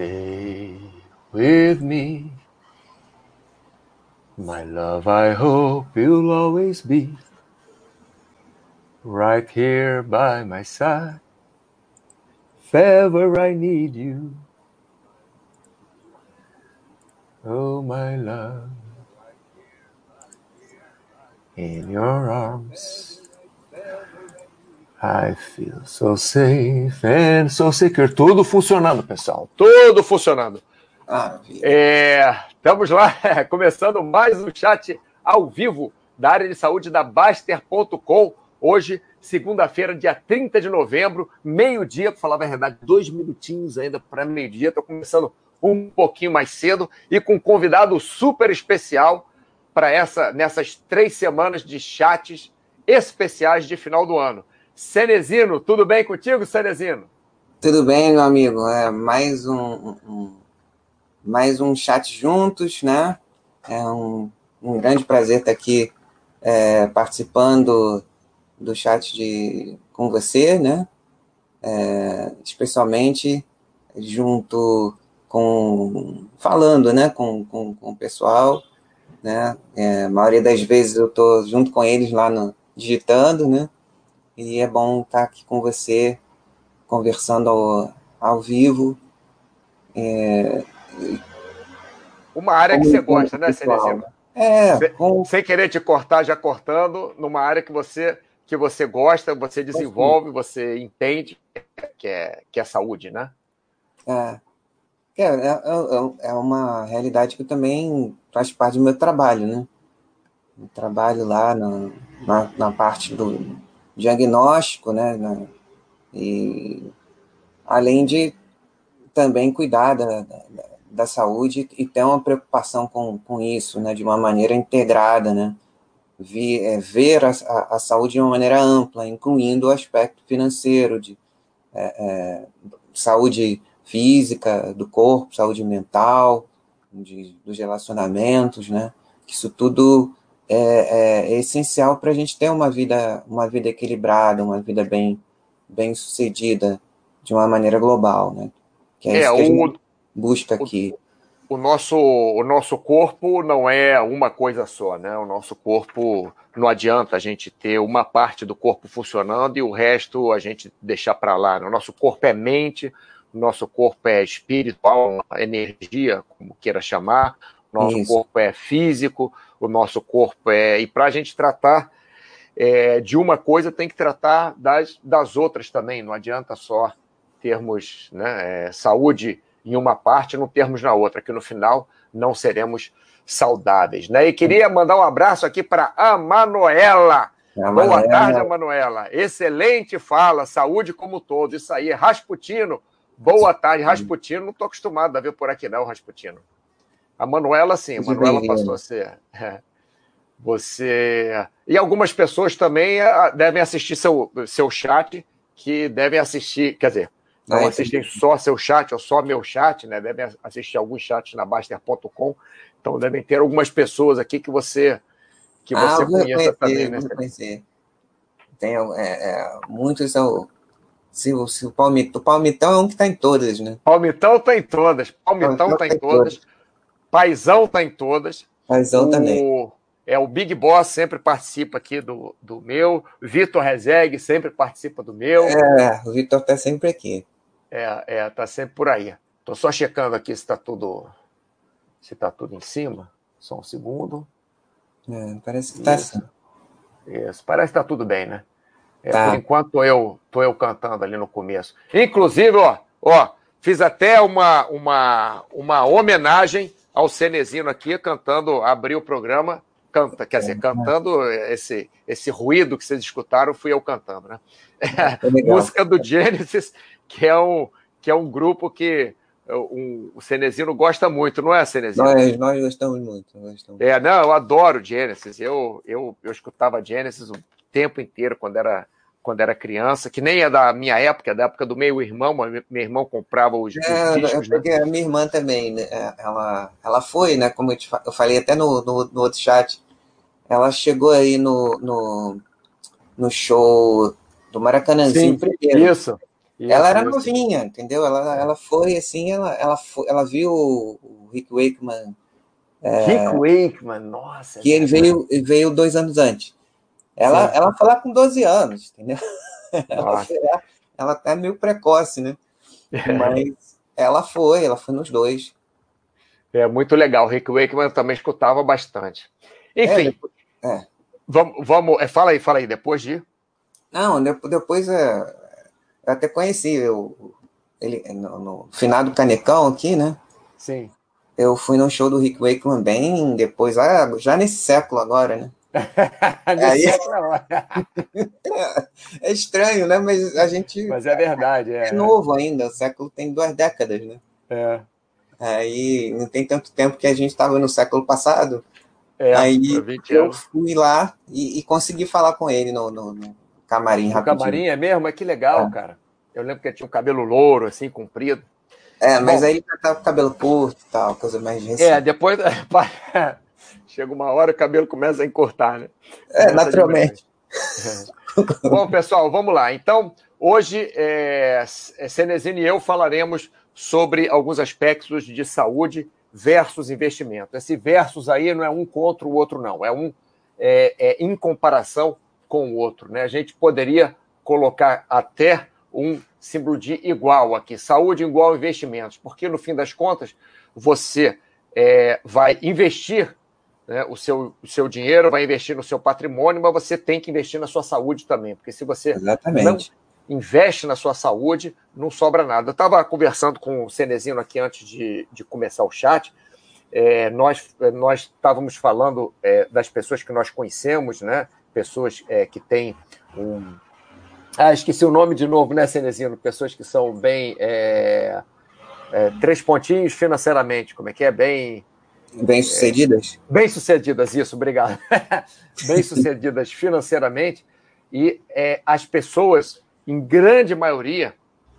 Stay with me. My love, I hope you'll always be right here by my side. If ever I need you. Oh, my love. In your arms. I feel so safe and so secure. Tudo funcionando, pessoal. Tudo funcionando. Ah, é, estamos lá, começando mais um chat ao vivo da área de saúde da Baster.com. Hoje, segunda-feira, dia 30 de novembro, meio-dia, para falar a verdade, dois minutinhos ainda para meio-dia. Estou começando um pouquinho mais cedo e com um convidado super especial para essa nessas três semanas de chats especiais de final do ano. Cenezino, tudo bem contigo, Cenezino? Tudo bem, meu amigo. É mais um, um mais um chat juntos, né? É um, um grande prazer estar aqui é, participando do chat de, com você, né? É, especialmente junto com falando, né? Com, com, com o pessoal, né? É, a maioria das vezes eu estou junto com eles lá no digitando, né? E é bom estar aqui com você, conversando ao, ao vivo. É, uma área que você gosta, né, Cenezino? É, sem, sem querer te cortar, já cortando, numa área que você que você gosta, você desenvolve, você entende que é, que é saúde, né? É. É, é, é, é uma realidade que também faz parte do meu trabalho, né? Eu trabalho lá na, na, na parte do, diagnóstico, né? Na, e além de também cuidar da, da, da, saúde e ter uma preocupação com, com isso, né? De uma maneira integrada, né? Vi, é, ver a, a, a, saúde de uma maneira ampla, incluindo o aspecto financeiro, de é, é, saúde física do corpo, saúde mental, de, dos relacionamentos, né? Isso tudo é, é, é essencial para a gente ter uma vida, uma vida equilibrada, uma vida bem, bem sucedida de uma maneira global, né? Que é, é isso que a gente busca aqui. O, o, nosso, o nosso corpo não é uma coisa só, né? O nosso corpo não adianta a gente ter uma parte do corpo funcionando e o resto a gente deixar para lá. Né? O nosso corpo é mente, o nosso corpo é espiritual, energia, como queira chamar, nosso Isso. corpo é físico, o nosso corpo é. E para a gente tratar é, de uma coisa, tem que tratar das, das outras também. Não adianta só termos né, é, saúde em uma parte e não termos na outra, que no final não seremos saudáveis. Né? E queria mandar um abraço aqui para a Manuela. Boa tarde, Manuela. Excelente fala, saúde como todo. Isso aí, Rasputino. Boa tarde, Rasputino. Não estou acostumado a ver por aqui, não, Rasputino. A Manuela, sim, a Manuela passou a ser. É, você. E algumas pessoas também é, devem assistir seu, seu chat, que devem assistir, quer dizer, não ah, assistem só seu chat ou só meu chat, né? Devem assistir alguns chats na Baster.com. Então devem ter algumas pessoas aqui que você que ah, você conheça também, né? Conhecer. Tem é, é, muitos são. Se, se o Palmitão, o Palmitão é um que está em todas, né? Palmitão está em todas. Palmitão está tá em todas. Paizão tá em todas. Paizão o, também. É, o Big Boss sempre participa aqui do, do meu. Vitor Rezegue sempre participa do meu. É, o Vitor tá sempre aqui. É, é, tá sempre por aí. Tô só checando aqui se tá tudo. Se tá tudo em cima. Só um segundo. É, parece que tá Isso. assim. Isso, parece que tá tudo bem, né? É, tá. Por enquanto tô eu, tô eu cantando ali no começo. Inclusive, ó, ó, fiz até uma, uma, uma homenagem ao Cenezino aqui cantando, abriu o programa, canta, quer dizer, cantando esse, esse ruído que vocês escutaram, fui eu cantando, né? É, música do Genesis, que é um, que é um grupo que um, o Cenezino gosta muito, não é, Cenezino? Nós, nós gostamos muito. Nós gostamos. É, não, eu adoro Genesis. Eu, eu, eu escutava Genesis o tempo inteiro quando era quando era criança, que nem é da minha época, é da época do meu irmão, meu irmão comprava os, é, os discos. Né? A minha irmã também, né? É, ela, ela foi, né? Como eu, te, eu falei até no, no, no, outro chat, ela chegou aí no, no, no show do Maracanãzinho Sim, primeiro. Isso, Isso, ela era novinha, entendeu? Ela, ela foi assim, ela, ela, foi, ela viu o Rick Wakeman. É, Rick Wakeman, nossa. Que ele veio, veio dois anos antes. Ela, ela foi lá com 12 anos, entendeu? Ela, ela é meio precoce, né? Mas ela foi, ela foi nos dois. É muito legal. O Rick Wakeman também escutava bastante. Enfim, é, é. vamos, vamos é, fala aí, fala aí, depois de. Não, depois é, eu até conheci eu, ele no, no finado Canecão aqui, né? Sim. Eu fui no show do Rick Wakeman bem depois, já nesse século agora, né? Aí, é estranho, né? Mas a gente. Mas é verdade. É, é novo ainda, o século tem duas décadas, né? É. Aí não tem tanto tempo que a gente estava no século passado. É, aí eu fui lá e, e, consegui falar com ele no, no, no camarim no rapidinho. camarim é mesmo? É que legal, é. cara. Eu lembro que ele tinha um cabelo louro, assim, comprido. É, mas Bom, aí ele já tava com cabelo curto e tal, coisa mais recente. É, depois chega uma hora o cabelo começa a encurtar, né? É, naturalmente. É. Bom, pessoal, vamos lá. Então, hoje, é, Cenezine e eu falaremos sobre alguns aspectos de saúde versus investimento. Esse versus aí não é um contra o outro, não. É um é, é em comparação com o outro. Né? A gente poderia colocar até um símbolo de igual aqui, saúde igual investimentos, porque no fim das contas você é, vai investir né, o, seu, o seu dinheiro, vai investir no seu patrimônio, mas você tem que investir na sua saúde também, porque se você Exatamente. não investe na sua saúde, não sobra nada. Eu estava conversando com o Cenezino aqui antes de, de começar o chat. É, nós nós estávamos falando é, das pessoas que nós conhecemos, né? Pessoas é, que têm um. Ah, esqueci o nome de novo, né, Cenezino? Pessoas que são bem. É, é, três pontinhos financeiramente, como é que é? Bem. Bem sucedidas? bem sucedidas, isso, obrigado. bem sucedidas financeiramente. E é, as pessoas em grande maioria,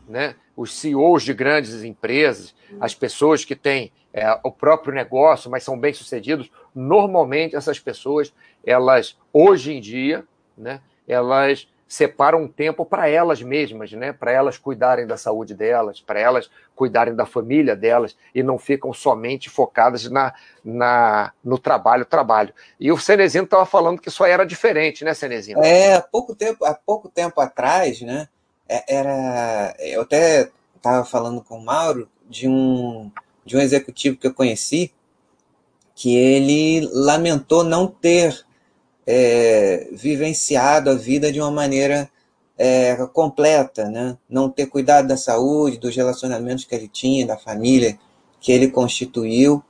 né, os CEOs de grandes empresas, as pessoas que têm é, o próprio negócio, mas são bem-sucedidos, normalmente essas pessoas, elas, hoje em dia, né, elas separam um tempo para elas mesmas, né? para elas cuidarem da saúde delas, para elas cuidarem da família delas e não ficam somente focadas na, na no trabalho, trabalho. E o Cenezino estava falando que isso era diferente, né, Cenezino? É, há pouco tempo, há pouco tempo atrás, né? É, era, eu até estava falando com o Mauro de um de um executivo que eu conheci que ele lamentou não ter é, vivenciado a vida de uma maneira é, completa, né? não ter cuidado da saúde, dos relacionamentos que ele tinha, da família que ele constituiu.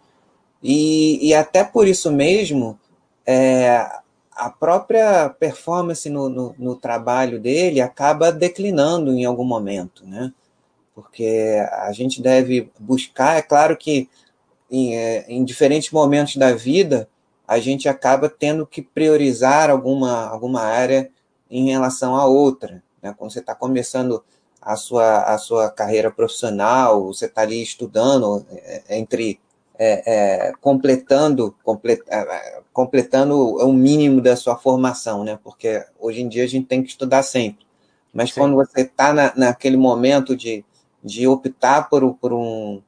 E, e até por isso mesmo, é, a própria performance no, no, no, trabalho dele acaba declinando em algum momento, né? Porque a gente deve buscar, é claro que em, é, em diferentes momentos da vida, a gente acaba tendo que priorizar alguma, alguma área em relação à outra. Né? Quando você está começando a sua, a sua carreira profissional, você está ali estudando é, é, entre é, é, completando complet, é, completando o mínimo da sua formação, né? Porque hoje em dia a gente tem que estudar sempre. Mas Sim. quando você está na, naquele momento de, de optar por, por um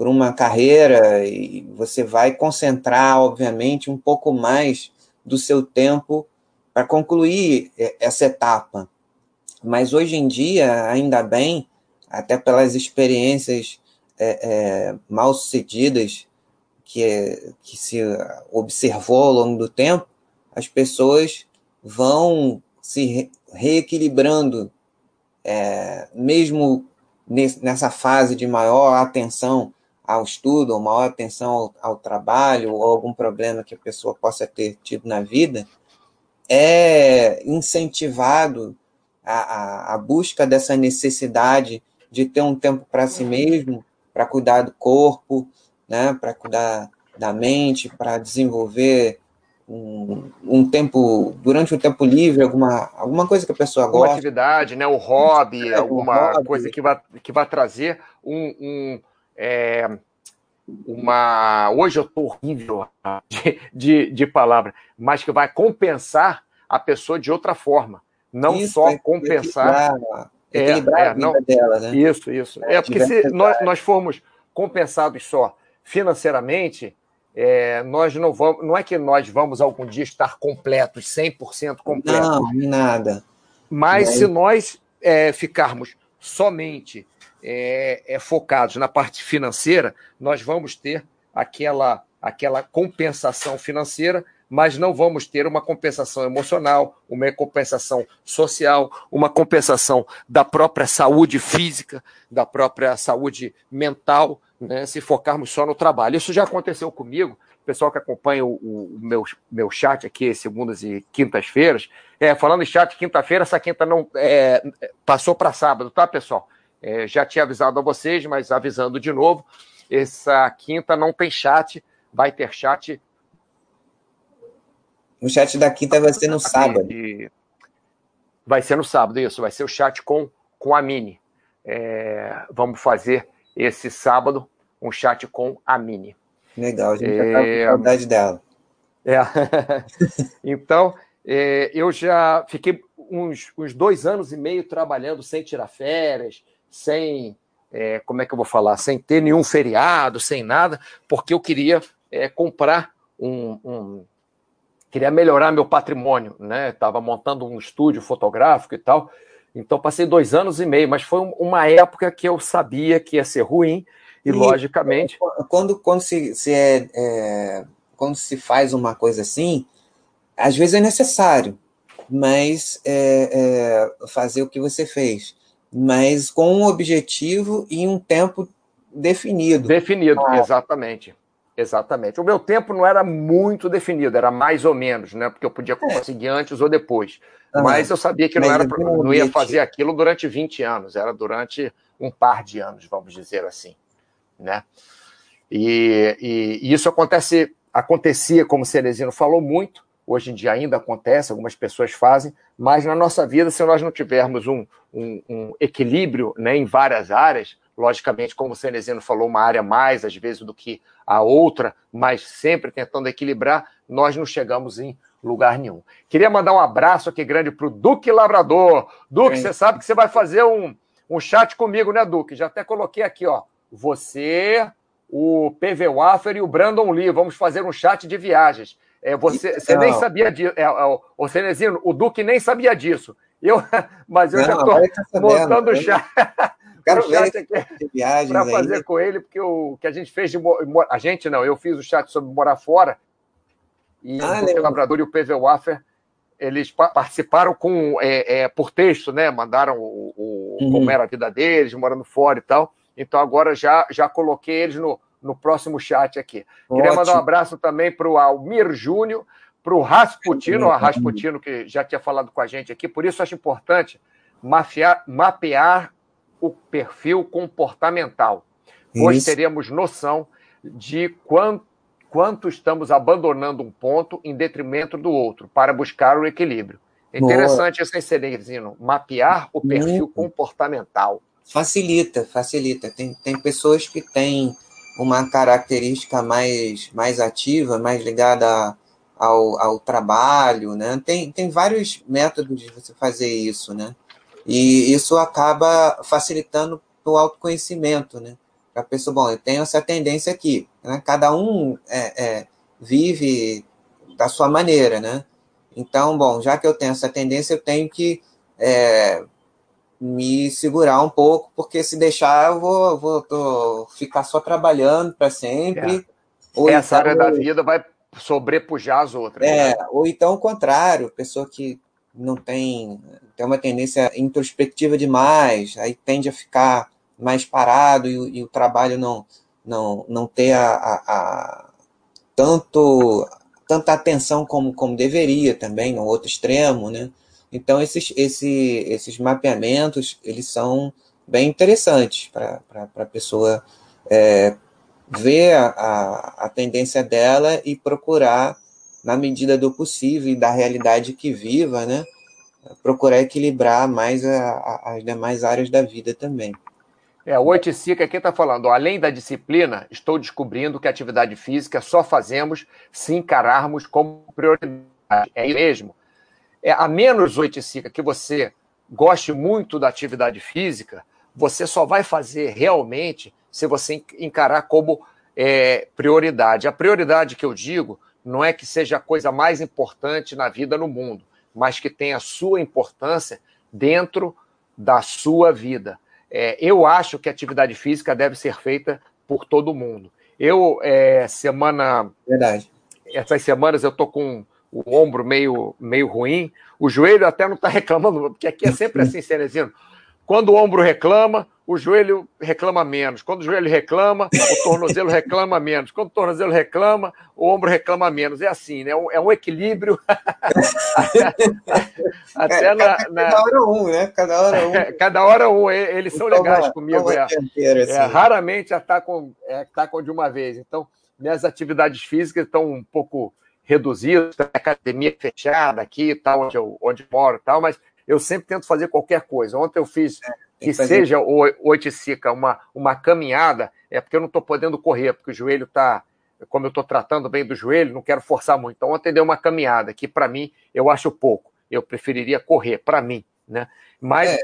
por uma carreira e você vai concentrar, obviamente, um pouco mais do seu tempo para concluir essa etapa. Mas hoje em dia, ainda bem, até pelas experiências é, é, mal sucedidas que, que se observou ao longo do tempo, as pessoas vão se reequilibrando, é, mesmo nessa fase de maior atenção ao estudo, ou maior atenção ao, ao, trabalho, ou algum problema que a pessoa possa ter tido na vida, é incentivado a, a, a busca dessa necessidade de ter um tempo para si mesmo, para cuidar do corpo, né, para cuidar da mente, para desenvolver um, um, tempo, durante o tempo livre, alguma, alguma coisa que a pessoa gosta. Uma atividade, né, o hobby, é, alguma hobby. coisa que vai, que vai trazer um, um é, uma. Hoje eu estou horrível de, de, de, palavra, mas que vai compensar a pessoa de outra forma. Não Isso, só compensar. é, equilibrar é, a vida não, dela, né? Isso, isso. É, porque se nós, nós formos compensados só financeiramente, é, nós não vamos, não é que nós vamos algum dia estar completos, 100% completos. Não, nada. Mas, Mas... se nós é, ficarmos somente é, é, focados na parte financeira, nós vamos ter aquela, aquela compensação financeira, mas não vamos ter uma compensação emocional, uma compensação social, uma compensação da própria saúde física, da própria saúde mental, né, se focarmos só no trabalho. Isso já aconteceu comigo. Pessoal que acompanha o, o meu, meu chat aqui, segundas e quintas-feiras, é, falando em chat, quinta-feira, essa quinta não é, passou para sábado, tá, pessoal? É, já tinha avisado a vocês, mas avisando de novo, essa quinta não tem chat, vai ter chat. O chat da quinta vai ser no sábado. Vai ser no sábado, isso. Vai ser o chat com, com a Mini. É, vamos fazer esse sábado um chat com a Mini. Legal, a gente é... já tá com saudade dela. É. então, é, eu já fiquei uns, uns dois anos e meio trabalhando sem tirar férias, sem, é, como é que eu vou falar, sem ter nenhum feriado, sem nada, porque eu queria é, comprar um, um, queria melhorar meu patrimônio, né? Estava montando um estúdio fotográfico e tal. Então passei dois anos e meio, mas foi uma época que eu sabia que ia ser ruim e, e logicamente quando quando se, se é, é, quando se faz uma coisa assim, às vezes é necessário, mas é, é, fazer o que você fez mas com um objetivo e um tempo definido. Definido, ah. exatamente. Exatamente. O meu tempo não era muito definido, era mais ou menos, né? Porque eu podia é. conseguir é. antes ou depois. Ah, mas eu sabia que não, era, não ia fazer aquilo durante 20 anos, era durante um par de anos, vamos dizer assim. Né? E, e, e isso acontece, acontecia, como o Celesino falou, muito, hoje em dia ainda acontece, algumas pessoas fazem, mas na nossa vida, se nós não tivermos um, um, um equilíbrio né, em várias áreas, logicamente, como o Cenezino falou, uma área mais, às vezes, do que a outra, mas sempre tentando equilibrar, nós não chegamos em lugar nenhum. Queria mandar um abraço aqui grande para o Duque Labrador. Duque, Sim. você sabe que você vai fazer um, um chat comigo, né, Duque? Já até coloquei aqui, ó. Você, o PV Waffer e o Brandon Lee. Vamos fazer um chat de viagens. É, você, você nem sabia disso. É, é, o Cenezino, o Duque nem sabia disso. Eu, mas eu não, já estou montando o chat. Quero aqui para fazer com ele, porque o que a gente fez de. A gente não, eu fiz o chat sobre morar fora. E ah, o Labrador e o PV Waffer eles participaram com é, é, por texto, né? Mandaram o, o uhum. como era a vida deles, morando fora e tal. Então agora já já coloquei eles no, no próximo chat aqui. Ótimo. Queria mandar um abraço também para o Almir Júnior, para o Rasputino, o Rasputino que já tinha falado com a gente aqui, por isso acho importante mafiar, mapear o perfil comportamental, pois isso. teremos noção de quanto, quanto estamos abandonando um ponto em detrimento do outro, para buscar o equilíbrio. É interessante esse Cerezinho, mapear o perfil comportamental. Facilita, facilita. Tem, tem pessoas que têm uma característica mais, mais ativa, mais ligada ao, ao trabalho, né? Tem, tem vários métodos de você fazer isso, né? E isso acaba facilitando o autoconhecimento, né? A pessoa, bom, eu tenho essa tendência aqui, né? Cada um é, é, vive da sua maneira, né? Então, bom, já que eu tenho essa tendência, eu tenho que é, me segurar um pouco, porque se deixar eu vou, vou tô, ficar só trabalhando para sempre. É. Essa então, área da vida vai sobrepujar as outras. É, né? ou então o contrário, pessoa que não tem, tem uma tendência introspectiva demais, aí tende a ficar mais parado e, e o trabalho não, não, não ter a, a, a, tanto, tanta atenção como, como deveria também, no outro extremo, né? Então, esses, esse, esses mapeamentos, eles são bem interessantes para a pessoa é, ver a, a, a, tendência dela e procurar, na medida do possível e da realidade que viva, né, procurar equilibrar mais a, as demais áreas da vida também. É, o Oiticica aqui está falando, além da disciplina, estou descobrindo que atividade física só fazemos se encararmos como prioridade. É mesmo? É, a menos oiticíca que você goste muito da atividade física, você só vai fazer realmente se você encarar como é, prioridade. A prioridade que eu digo não é que seja a coisa mais importante na vida no mundo, mas que tenha a sua importância dentro da sua vida. É, eu acho que a atividade física deve ser feita por todo mundo. Eu, é, semana. Verdade. Essas semanas eu tô com o ombro meio, meio ruim, o joelho até não está reclamando, porque aqui é sempre assim, Cenezino. Quando o ombro reclama, o joelho reclama menos. Quando o joelho reclama, o tornozelo reclama menos. Quando o tornozelo reclama, o ombro reclama menos. É assim, né? É um equilíbrio. até, é, na, na, Cada hora um, né? Cada hora um. cada hora um. Eles são então, legais comigo. É, inteiro, assim. é, raramente atacam, é, atacam de uma vez. Então, minhas atividades físicas estão um pouco reduzidas, academia fechada aqui, tal, onde eu onde moro e tal, mas eu sempre tento fazer qualquer coisa. Ontem eu fiz é, que seja o Oiticica uma, uma caminhada, é porque eu não estou podendo correr, porque o joelho está, como eu estou tratando bem do joelho, não quero forçar muito. Então ontem deu uma caminhada, que para mim eu acho pouco. Eu preferiria correr, para mim, né? Mas é.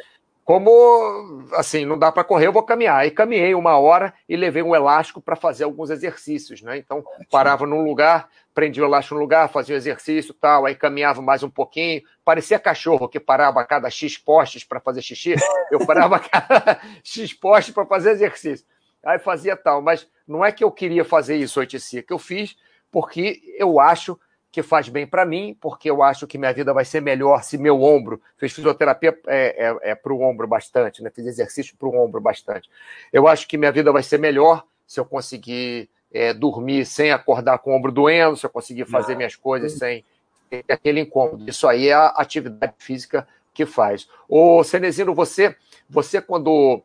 como assim, não dá para correr, eu vou caminhar. Aí caminhei uma hora e levei um elástico para fazer alguns exercícios, né? Então parava num lugar, prendia laço no lugar, fazia o exercício tal, aí caminhava mais um pouquinho. Parecia cachorro que parava a cada X postes para fazer xixi. Eu parava a cada X postes para fazer exercício. Aí fazia tal, mas não é que eu queria fazer isso, Oiticia, que eu fiz porque eu acho que faz bem para mim, porque eu acho que minha vida vai ser melhor se meu ombro. Fiz fisioterapia é, é, é para o ombro bastante, né? Fiz exercício para o ombro bastante. Eu acho que minha vida vai ser melhor se eu conseguir é, dormir sem acordar com o ombro doendo, se eu conseguir fazer minhas coisas sem ter aquele incômodo. Isso aí é a atividade física que faz. Ô, Cenezino, você, você quando,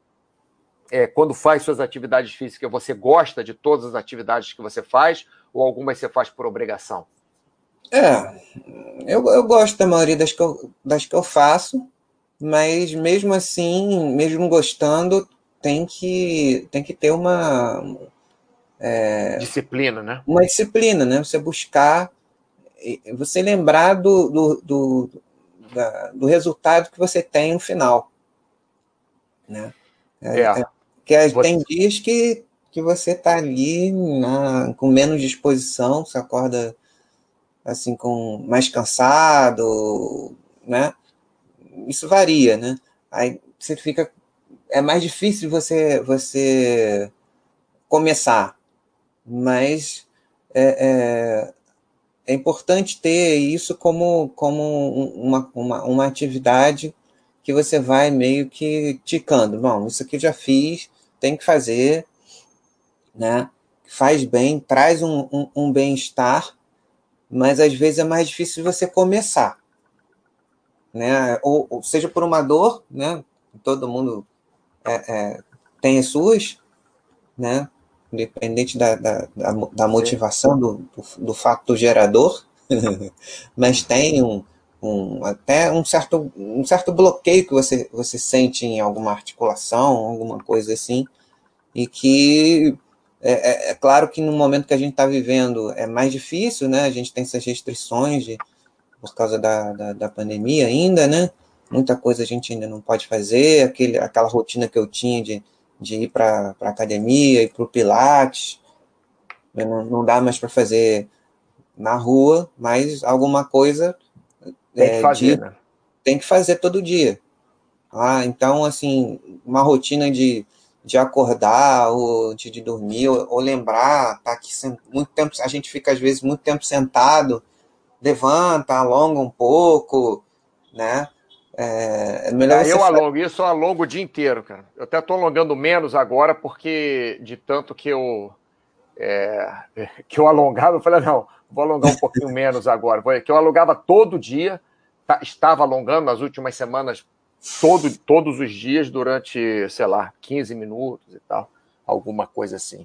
é, quando faz suas atividades físicas, você gosta de todas as atividades que você faz ou algumas você faz por obrigação? É, eu, eu gosto da maioria das que, eu, das que eu faço, mas mesmo assim, mesmo gostando, tem que, tem que ter uma, é, disciplina, né? Uma disciplina, né? Você buscar, você lembrar do, do, do, da, do resultado que você tem no final. Né? É, é. é que você... tem dias que, que você está ali na, com menos disposição, você acorda assim com mais cansado, né? Isso varia, né? Aí você fica é mais difícil você você começar, mas é, é, é, importante ter isso como, como uma, uma, uma atividade que você vai meio que ticando. Bom, isso aqui eu já fiz, tem que fazer, né? Faz bem, traz um, um, um bem-estar, mas às vezes é mais difícil você começar, né? Ou, ou seja por uma dor, né? Todo mundo é, é, tem as suas, né? Independente da, da, da motivação do, do, do, fato do gerador, mas tem um, um, até um certo, um certo bloqueio que você, você sente em alguma articulação, alguma coisa assim, e que é, é, é claro que no momento que a gente está vivendo é mais difícil, né? A gente tem essas restrições de, por causa da, da, da pandemia ainda, né? Muita coisa a gente ainda não pode fazer, aquele, aquela rotina que eu tinha de de ir para a academia, ir para o Pilates. Não, não dá mais para fazer na rua, mas alguma coisa tem que é, fazer, de, né? tem que fazer todo dia. Ah, então, assim, uma rotina de, de acordar ou de, de dormir, ou, ou, lembrar, tá aqui muito tempo, a gente fica às vezes muito tempo sentado, levanta, alonga um pouco, né? É, é melhor eu alongo, isso eu alongo o dia inteiro, cara. Eu até estou alongando menos agora, porque de tanto que eu é, que eu alongava, eu falei, não, vou alongar um pouquinho menos agora. Que eu alongava todo dia, tá, estava alongando nas últimas semanas todo, todos os dias durante, sei lá, 15 minutos e tal, alguma coisa assim.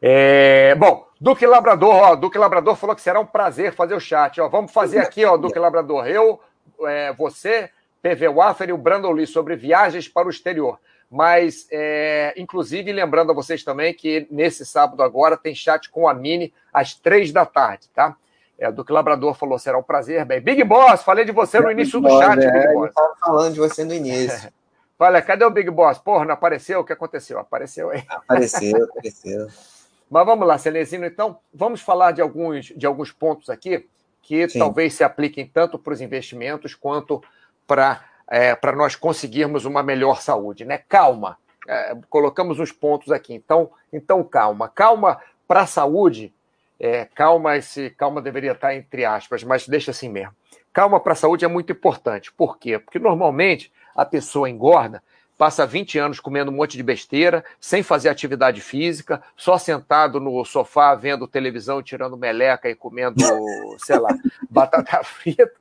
É, bom, Duque Labrador, ó, Duque Labrador falou que será um prazer fazer o chat. Ó, vamos fazer aqui, ó, Duque Labrador. Eu, é, você, PV Waffer e o Brandon Lee sobre viagens para o exterior. Mas, é, inclusive, lembrando a vocês também que nesse sábado agora tem chat com a Mini às três da tarde, tá? É, Duque Labrador falou, será um prazer. Bem, Big Boss, falei de você no início do chat, é, Big Boss. Estava falando de você no início. Olha, cadê o Big Boss? Porra, não apareceu? O que aconteceu? Apareceu aí. Apareceu, apareceu. Mas vamos lá, Celestino, então, vamos falar de alguns, de alguns pontos aqui que Sim. talvez se apliquem tanto para os investimentos quanto para é, nós conseguirmos uma melhor saúde. Né? Calma, é, colocamos uns pontos aqui. Então, então calma. Calma para a saúde é, calma, esse calma deveria estar entre aspas, mas deixa assim mesmo. Calma para a saúde é muito importante. Por quê? Porque normalmente a pessoa engorda, passa 20 anos comendo um monte de besteira, sem fazer atividade física, só sentado no sofá vendo televisão, tirando meleca e comendo, sei lá, batata frita.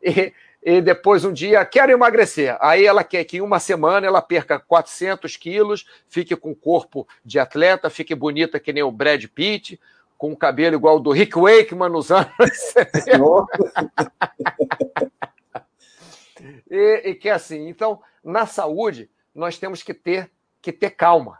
E, e depois um dia quero emagrecer. Aí ela quer que em uma semana ela perca 400 quilos, fique com corpo de atleta, fique bonita que nem o Brad Pitt, com o cabelo igual o do Rick Wakeman nos anos 70. e, e que é assim, então, na saúde, nós temos que ter, que ter calma.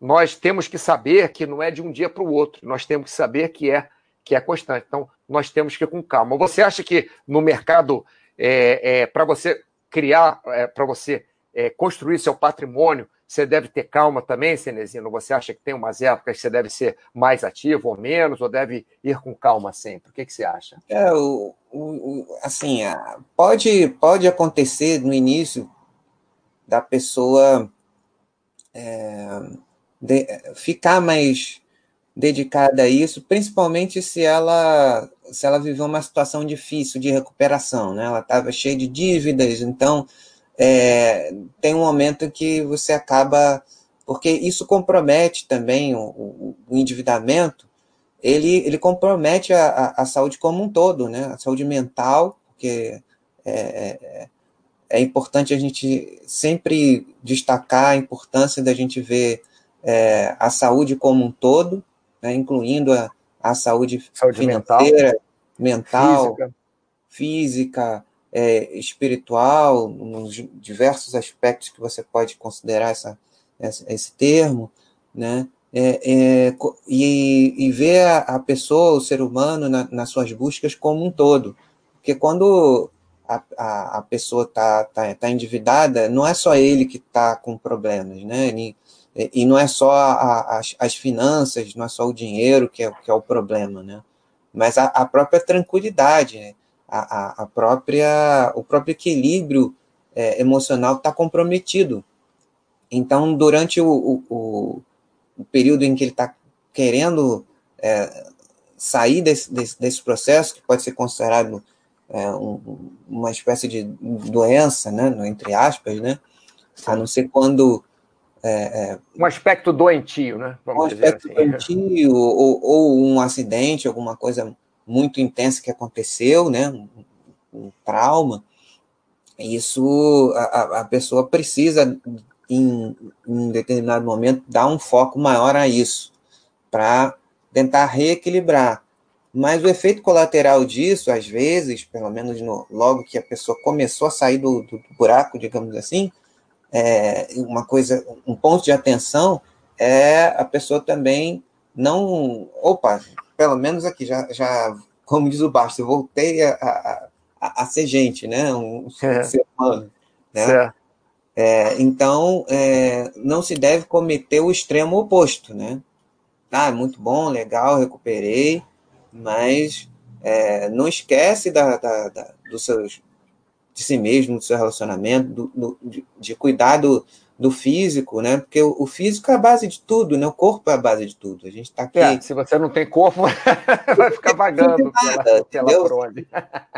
Nós temos que saber que não é de um dia para o outro. Nós temos que saber que é que é constante. Então, nós temos que ir com calma. Você acha que no mercado, é, é, para você criar, é, para você é, construir seu patrimônio, você deve ter calma também, Cenezino? Você acha que tem umas épocas que você deve ser mais ativo ou menos, ou deve ir com calma sempre? O que, que você acha? É, o, o, assim, pode, pode acontecer no início da pessoa é, de, ficar mais dedicada a isso, principalmente se ela se ela viveu uma situação difícil de recuperação, né? Ela estava cheia de dívidas, então é, tem um momento que você acaba. Porque isso compromete também o, o, o endividamento, ele, ele compromete a, a, a, saúde como um todo, né? a saúde mental, porque é, é, é importante a gente sempre destacar a importância da gente ver é, a saúde como um todo, né? incluindo a, a saúde, saúde financeira, mental, mental física, física é, espiritual, nos diversos aspectos que você pode considerar essa, essa esse termo, né? É, é, e, e ver a, a, pessoa, o ser humano, na, nas suas buscas como um todo. Porque quando a, a, a pessoa está tá, tá endividada, não é só ele que está com problemas, né? E, e não é só a, as, as finanças, não é só o dinheiro que é, que é o problema, né? Mas a, a própria tranquilidade, né? a, a própria, o próprio equilíbrio é, emocional está comprometido. Então, durante o, o, o, período em que ele está querendo é, sair desse, desse, desse, processo, que pode ser considerado é, um, uma espécie de doença, né, entre aspas, né, a não ser quando é, é, um aspecto doentio, né? Vamos um aspecto assim. doentio, ou, ou, um acidente, alguma coisa muito intensa que aconteceu, né? Um, um trauma. Isso a, a pessoa precisa, em, em um determinado momento, dar um foco maior a isso, para tentar reequilibrar. Mas o efeito colateral disso, às vezes, pelo menos no, logo que a pessoa começou a sair do, do buraco, digamos assim, é, uma coisa, um ponto de atenção é a pessoa também não. Opa, pelo menos aqui, já, já como diz o Bastos, eu voltei a, a, a, ser gente, né? Um, é. ser humano. Né? É, então, é, não se deve cometer o extremo oposto, né? Ah, muito bom, legal, recuperei, mas é, não esquece da, da, da, dos seus, de si mesmo, do seu relacionamento, do, do, de, de cuidar do, do físico, né? Porque o, o, físico é a base de tudo, né? O corpo é a base de tudo. A gente está aqui. É, se você não tem corpo, vai ficar vagando nada, pela, pela por onde.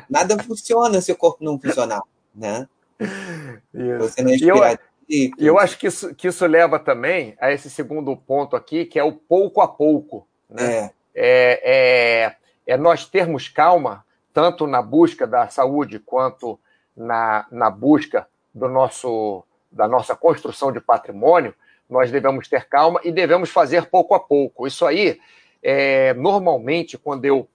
Nada funciona se o corpo não funcionar, né? Isso. Você não é. E eu, eu acho que isso, que isso leva também a esse segundo ponto aqui, que é o pouco a pouco. Né? É. É, é, é nós termos calma, tanto na busca da saúde quanto na, na busca do nosso da nossa construção de patrimônio, nós devemos ter calma e devemos fazer pouco a pouco. Isso aí, é, normalmente, quando eu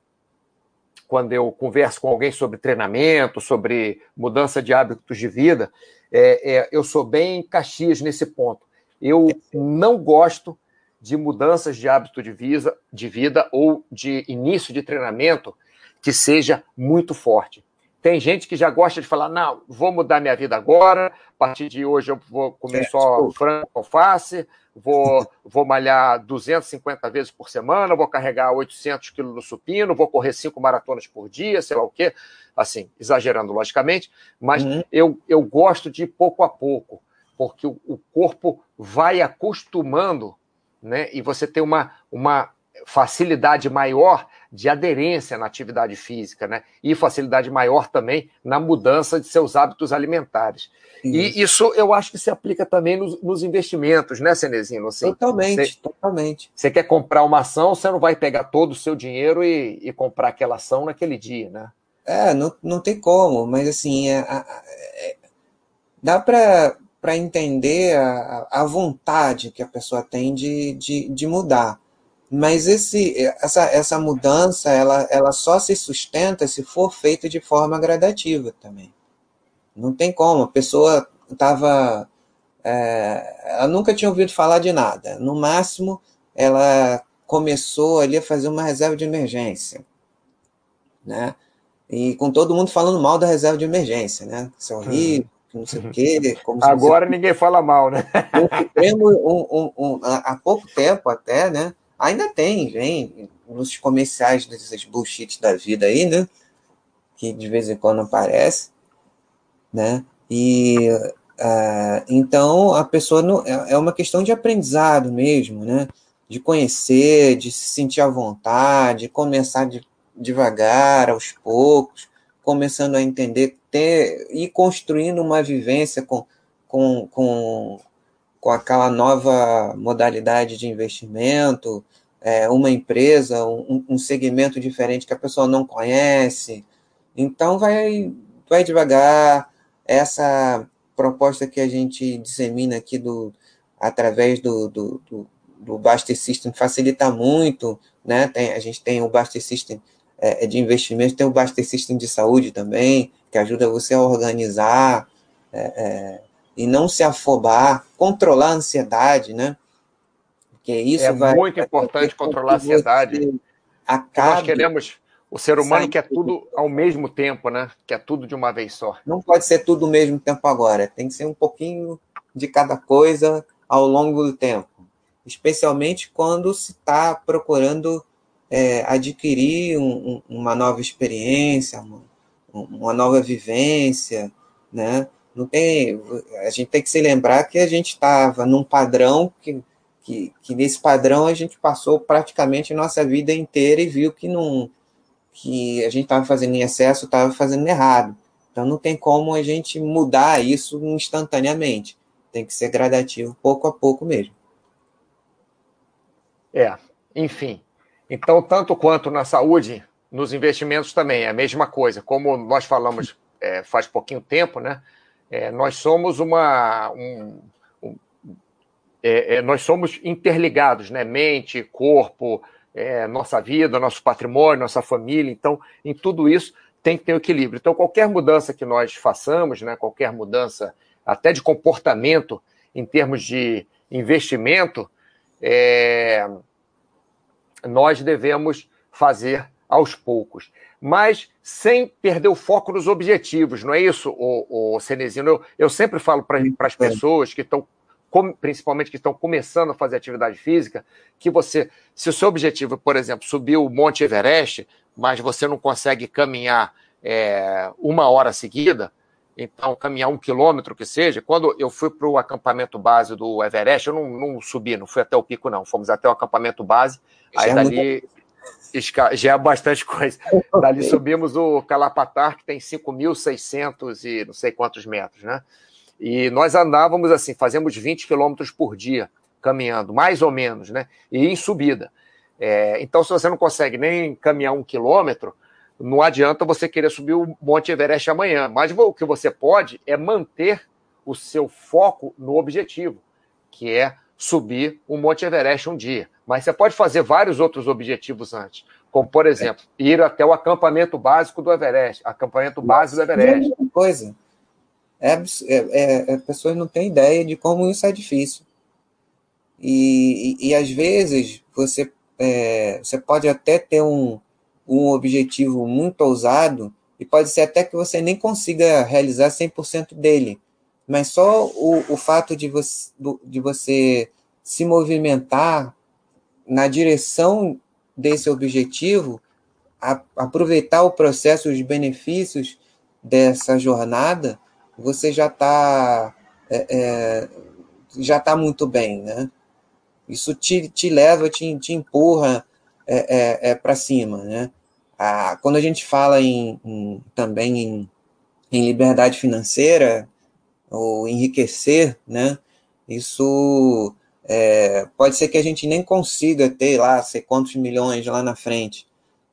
quando eu converso com alguém sobre treinamento, sobre mudança de hábitos de vida, é, é, eu sou bem caxias nesse ponto. Eu não gosto de mudanças de hábito de vida, de vida ou de início de treinamento que seja muito forte. Tem gente que já gosta de falar, não, vou mudar minha vida agora, a partir de hoje eu vou comer é, só frango alface, vou, vou malhar 250 vezes por semana, vou carregar 800 quilos no supino, vou correr cinco maratonas por dia, sei lá o quê. Assim, exagerando, logicamente, mas uhum. eu, eu gosto de ir pouco a pouco, porque o, o corpo vai acostumando, né? E você tem uma, uma facilidade maior de aderência na atividade física, né? E facilidade maior também na mudança de seus hábitos alimentares. Isso. E isso eu acho que se aplica também nos, nos investimentos, né, Cenezino? Assim, totalmente, você, totalmente. Você quer comprar uma ação, você não vai pegar todo o seu dinheiro e, e comprar aquela ação naquele dia, né? É, não, não tem como, mas assim, é, é, dá para entender a, a vontade que a pessoa tem de, de, de mudar. Mas esse, essa, essa mudança ela, ela só se sustenta se for feita de forma gradativa também. Não tem como. A pessoa estava. É, ela nunca tinha ouvido falar de nada. No máximo, ela começou ali a fazer uma reserva de emergência. Né? E com todo mundo falando mal da reserva de emergência, né? Isso é horrível, não sei o quê. Agora ninguém fala mal, né? Um, um, um, há pouco tempo até, né? Ainda tem, vem nos comerciais desses bullshit da vida aí, né? Que de vez em quando aparece, né? E uh, então a pessoa não, é, é uma questão de aprendizado mesmo, né? De conhecer, de se sentir à vontade, começar de, devagar, aos poucos, começando a entender, ter e construindo uma vivência com, com, com com aquela nova modalidade de investimento, é, uma empresa, um, um, segmento diferente que a pessoa não conhece. Então, vai, vai devagar. Essa proposta que a gente dissemina aqui do, através do, do, do, do Baster System facilita muito. Né? Tem, a gente tem o Baster System é, de investimento, tem o Baster System de saúde também, que ajuda você a organizar. É, é e não se afobar, controlar a ansiedade, né? Porque isso é vai, muito importante controlar a ansiedade. Acabe... Nós queremos o ser humano quer tudo ao mesmo tempo, né? Quer tudo de uma vez só. Não pode ser tudo ao mesmo tempo agora. Tem que ser um pouquinho de cada coisa ao longo do tempo. Especialmente quando se está procurando é, adquirir um, uma nova experiência, uma, uma nova vivência, né? Não tem, a gente tem que se lembrar que a gente estava num padrão que, que, que, nesse padrão a gente passou praticamente nossa vida inteira e viu que não que a gente estava fazendo em excesso, estava fazendo errado. Então não tem como a gente mudar isso instantaneamente. Tem que ser gradativo, pouco a pouco mesmo. É, enfim. Então, tanto quanto na saúde, nos investimentos também é a mesma coisa. Como nós falamos é, faz pouquinho tempo, né? É, nós somos uma. Um, um, é, é, nós somos interligados, né? Mente, corpo, é, nossa vida, nosso patrimônio, nossa família. Então, em tudo isso tem que ter um equilíbrio. Então, qualquer mudança que nós façamos, né? Qualquer mudança, até de comportamento, em termos de investimento, é, nós devemos fazer aos poucos mas sem perder o foco nos objetivos, não é isso, o, o Cenezino? Eu, eu sempre falo para as pessoas que estão, principalmente que estão começando a fazer atividade física, que você, se o seu objetivo, por exemplo, subir o Monte Everest, mas você não consegue caminhar é, uma hora seguida, então caminhar um quilômetro que seja. Quando eu fui para o acampamento base do Everest, eu não, não, subi, não fui até o pico, não. Fomos até o acampamento base. Aí é dali já é bastante coisa. Dali subimos o Calapatar, que tem 5.600 e não sei quantos metros, né? E nós andávamos assim, fazemos 20 quilômetros por dia caminhando, mais ou menos, né? E em subida. É, então, se você não consegue nem caminhar um quilômetro, não adianta você querer subir o Monte Everest amanhã. Mas o que você pode é manter o seu foco no objetivo, que é subir o Monte Everest um dia. Mas você pode fazer vários outros objetivos antes, como, por exemplo, é. ir até o acampamento básico do Everest, acampamento básico do Everest. É coisa. É, é, é, as pessoas não têm ideia de como isso é difícil. E, e, e às vezes você, é, você pode até ter um, um objetivo muito ousado, e pode ser até que você nem consiga realizar 100% dele, mas só o, o fato de você, de você se movimentar na direção desse objetivo, a, aproveitar o processo, os benefícios dessa jornada, você já está é, é, já está muito bem, né? Isso te, te leva, te, te empurra é, é, é para cima, né? Quando a gente fala em, em também em, em, liberdade financeira ou enriquecer, né? Isso é, pode ser que a gente nem consiga ter lá, sei quantos milhões lá na frente,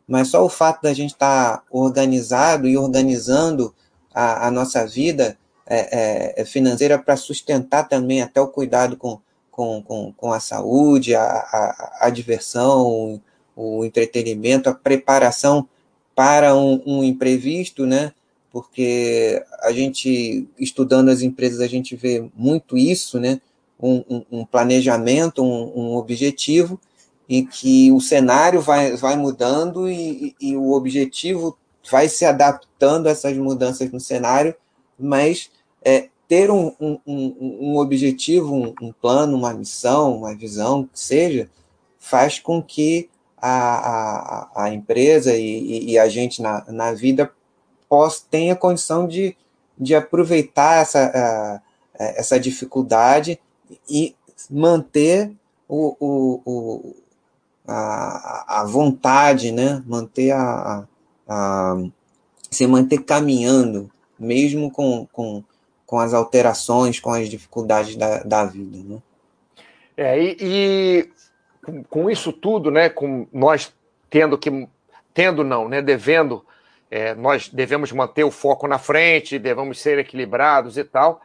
mas só o fato da gente estar tá organizado e organizando a, a nossa vida é, é, é financeira para sustentar também até o cuidado com, com, com, com a saúde, a, a, a, diversão, o entretenimento, a preparação para um, um imprevisto, né? Porque a gente, estudando as empresas, a gente vê muito isso, né? Um, um, planejamento, um, um, objetivo, em que o cenário vai, vai mudando e, e, e o objetivo vai se adaptando a essas mudanças no cenário, mas é, ter um, um, objetivo, um, plano, uma missão, uma visão, que seja, faz com que a, a, a empresa e, e, a gente na, na vida possa, tenha condição de, de aproveitar essa, a, essa dificuldade e manter o, o, o a, a vontade, né? manter a, a, se manter caminhando, mesmo com, com, com as alterações, com as dificuldades da, da vida. Né? É, e, e com, com, isso tudo, né, com nós tendo que, tendo não, né, devendo, é, nós devemos manter o foco na frente, devemos ser equilibrados e tal,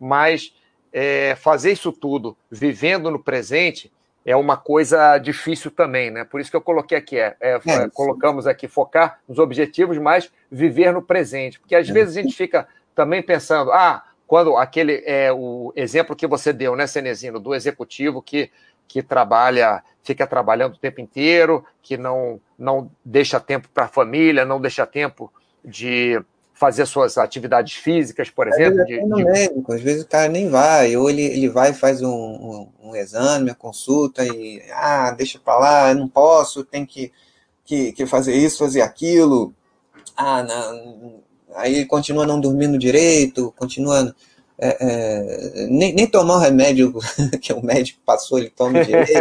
mas é, fazer isso tudo vivendo no presente é uma coisa difícil também, né? Por isso que eu coloquei aqui, é, é, é colocamos aqui focar nos objetivos, mas viver no presente, porque às é. vezes a gente fica também pensando, ah, quando aquele é o exemplo que você deu, né, Cenezino, do executivo que, que trabalha, fica trabalhando o tempo inteiro, que não, não deixa tempo para a família, não deixa tempo de fazer suas atividades físicas, por exemplo. de, no de... médico, às vezes o cara nem vai, ou ele, ele vai e faz um, um, um exame, uma consulta, e ah, deixa para lá, não posso, tem que, que, que fazer isso, fazer aquilo. Ah, não, aí continua não dormindo direito, continua. É, é, nem, nem tomar o remédio que o médico passou, ele toma direito.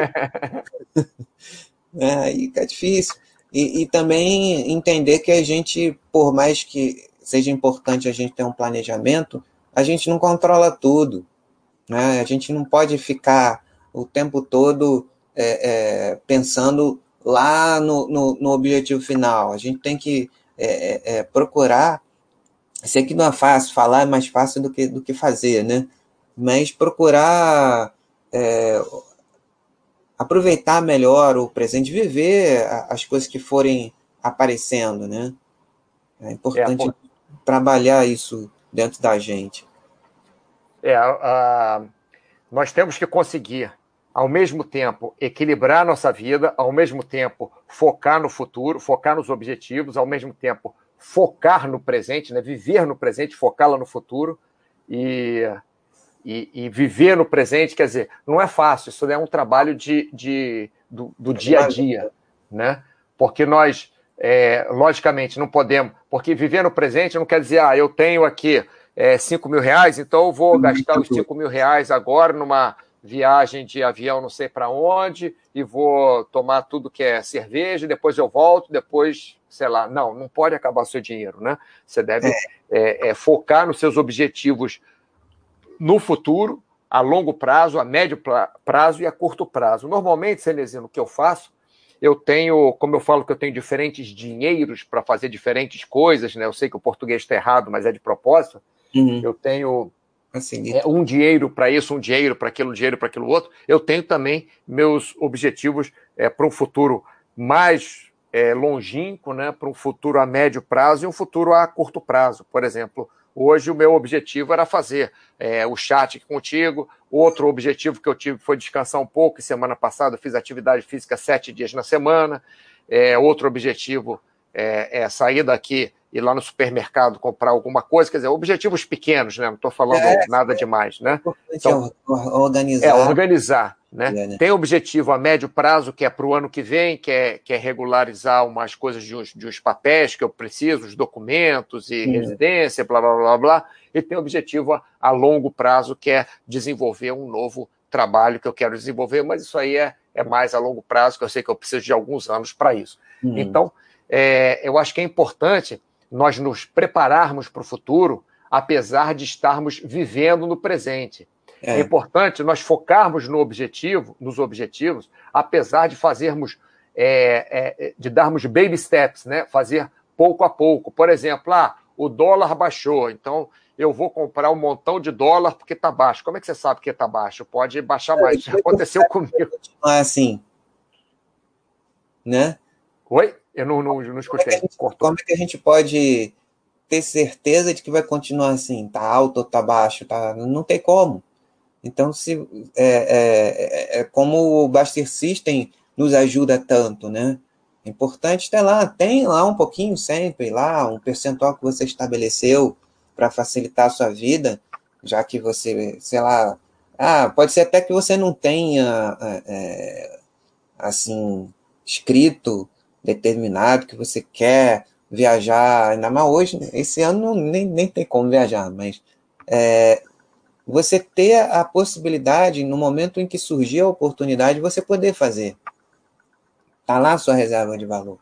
é, aí fica difícil. E, e, também entender que a gente, por mais que seja importante a gente ter um planejamento, a gente não controla tudo. Né? A gente não pode ficar o tempo todo é, é, pensando lá no, no, no, objetivo final. A gente tem que é, é procurar Sei que não é fácil, falar é mais fácil do que, do que fazer, né? Mas procurar é, aproveitar melhor o presente, viver as coisas que forem aparecendo, né? É importante é, trabalhar isso dentro da gente. É, uh, nós temos que conseguir, ao mesmo tempo, equilibrar a nossa vida, ao mesmo tempo, focar no futuro, focar nos objetivos, ao mesmo tempo, focar no presente, né? viver no presente, focá-la no futuro e, e, e, viver no presente, quer dizer, não é fácil, isso é um trabalho de, de do, do, dia a dia, né? Porque nós, é, logicamente, não podemos, porque viver no presente não quer dizer, ah, eu tenho aqui é, 5 mil reais, então eu vou gastar os 5 mil reais agora numa viagem de avião não sei para onde e vou tomar tudo que é cerveja, depois eu volto, depois, sei lá. Não, não pode acabar o seu dinheiro, né? Você deve é. É, é, focar nos seus objetivos no futuro, a longo prazo, a médio prazo e a curto prazo. Normalmente, Celezino, o que eu faço, eu tenho, como eu falo que eu tenho diferentes dinheiros para fazer diferentes coisas, né? Eu sei que o português está errado, mas é de propósito. Uhum. Eu tenho Assim, é, um dinheiro para isso, um dinheiro para aquilo, um dinheiro para aquilo outro. Eu tenho também meus objetivos é, para um futuro mais é, longínquo, né, para um futuro a médio prazo e um futuro a curto prazo. Por exemplo, hoje o meu objetivo era fazer é, o chat contigo. Outro objetivo que eu tive foi descansar um pouco. Semana passada eu fiz atividade física sete dias na semana. É, outro objetivo é, é sair daqui ir lá no supermercado comprar alguma coisa, quer dizer, objetivos pequenos, né? Não estou falando é, nada é, demais, né? Então, organizar. É, organizar. Né? É, né? Tem objetivo a médio prazo, que é para o ano que vem, que é, que é regularizar umas coisas de uns, de uns papéis que eu preciso, os documentos e residência, blá, blá, blá, blá. E tem objetivo a, a longo prazo, que é desenvolver um novo trabalho que eu quero desenvolver, mas isso aí é, é mais a longo prazo, que eu sei que eu preciso de alguns anos para isso. Uhum. Então, é, eu acho que é importante nós nos prepararmos para o futuro, apesar de estarmos vivendo no presente. É. é. importante nós focarmos no objetivo, nos objetivos, apesar de fazermos, é, é, de darmos baby steps, né? Fazer pouco a pouco. Por exemplo, ah, o dólar baixou, então eu vou comprar um montão de dólar porque está baixo. Como é que você sabe que está baixo? Pode baixar mais. Já aconteceu comigo. Ah, assim, né? Oi? Eu não, não, não escutei. Como é, gente, como é, que a gente pode ter certeza de que vai continuar assim? Tá alto ou tá baixo? Tá... Não tem como. Então, se é, é, é, é como o Baster System nos ajuda tanto, né? É importante ter lá, tem lá um pouquinho sempre, lá, um percentual que você estabeleceu para facilitar a sua vida, já que você, sei lá, ah, pode ser até que você não tenha, é, é assim, escrito determinado, que você quer viajar, ainda mais hoje, esse ano nem, nem tem como viajar, mas é, você ter a possibilidade, no momento em que surgir a oportunidade, você poder fazer. Está lá a sua reserva de valor.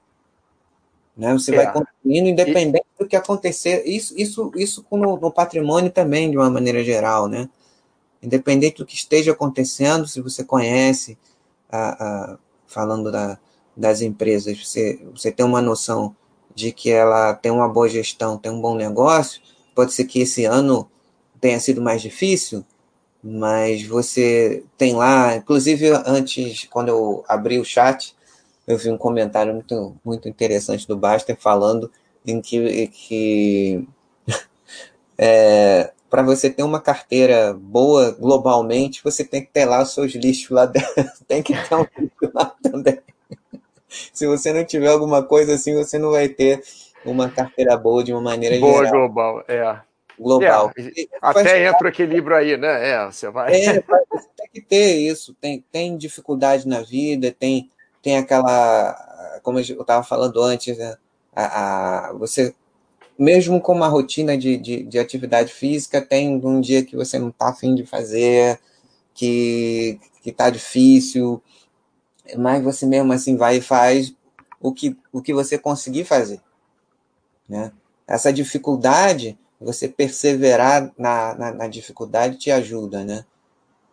Né? Você é. vai construindo, independente e... do que acontecer. Isso, isso, isso no, no, patrimônio também, de uma maneira geral. Né? Independente do que esteja acontecendo, se você conhece, a, a, falando da, das empresas, você, você tem uma noção de que ela tem uma boa gestão, tem um bom negócio, pode ser que esse ano tenha sido mais difícil, mas você tem lá, inclusive antes, quando eu abri o chat, eu vi um comentário muito, muito interessante do Baster falando em que, que é, para você ter uma carteira boa globalmente, você tem que ter lá os seus lixos lá dentro, tem que ter um lixo lá também. Se você não tiver alguma coisa assim, você não vai ter uma carteira boa de uma maneira boa geral. global, é. Global. É, até entra o equilíbrio aí, né? É, você vai. É, tem que ter isso. Tem, tem dificuldade na vida, tem, tem aquela. Como eu estava falando antes, né? a, a, você mesmo com uma rotina de, de, de, atividade física, tem um dia que você não está afim de fazer, que está difícil, mas você mesmo assim vai e faz o que, o que você conseguir fazer. Né? Essa dificuldade, você perseverar na, na, na dificuldade te ajuda, né?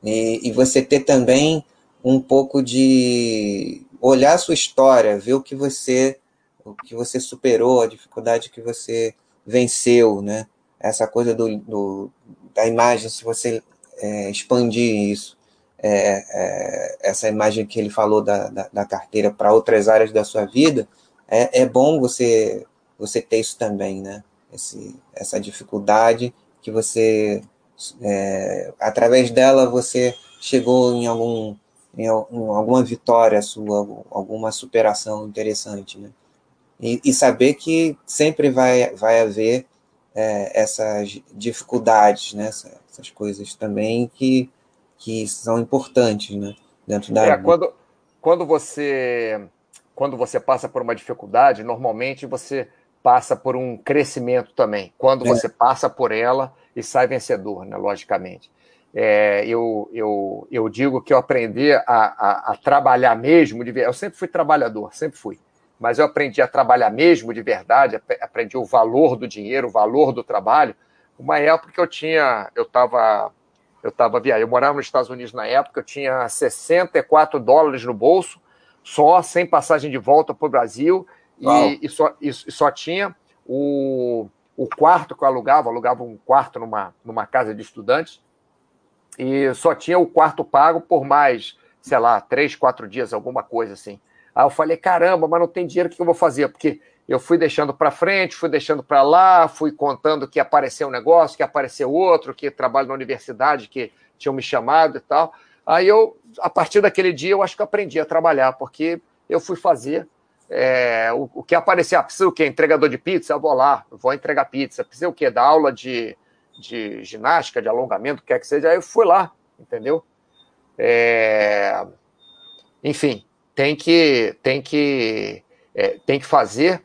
E, e, você ter também um pouco de olhar a sua história, ver o que você o que você superou, a dificuldade que você venceu, né? Essa coisa do, do da imagem, se você é, expandir isso é, é, essa imagem que ele falou da, da, da carteira para outras áreas da sua vida, é, é bom você, você ter isso também, né? Esse, essa dificuldade que você, é, através dela, você chegou em, algum, em, em, alguma vitória sua, alguma superação interessante, né? E, e saber que sempre vai, vai haver é, essas dificuldades, né? Essas, coisas também que que são importantes, né? Dentro da. É, quando, quando você quando você passa por uma dificuldade, normalmente você passa por um crescimento também. Quando é. você passa por ela e sai vencedor, né? Logicamente. É, eu, eu, eu digo que eu aprendi a, a, a trabalhar mesmo de Eu sempre fui trabalhador, sempre fui. Mas eu aprendi a trabalhar mesmo de verdade, aprendi o valor do dinheiro, o valor do trabalho. Uma época que eu tinha, eu estava eu estava viajando, eu morava nos Estados Unidos na época, eu tinha 64 dólares no bolso, só, sem passagem de volta para o Brasil, e, e, só, e, só tinha o, o quarto que eu alugava, eu alugava um quarto numa, numa casa de estudantes, e só tinha o quarto pago por mais, sei lá, três, quatro dias, alguma coisa assim. Aí eu falei, caramba, mas não tem dinheiro, o que eu vou fazer? Porque eu fui deixando para frente, fui deixando para lá, fui contando que apareceu um negócio, que apareceu outro, que trabalho na universidade, que tinham me chamado e tal. Aí eu, a partir daquele dia, eu acho que aprendi a trabalhar, porque eu fui fazer É, o, o, que aparecer, ah, o quê? Entregador de pizza? Eu vou lá, vou entregar pizza. Precisa o quê? Da aula de, de ginástica, de alongamento, o que quer que seja. Aí eu fui lá, entendeu? É, enfim, tem que, tem que, é, tem que fazer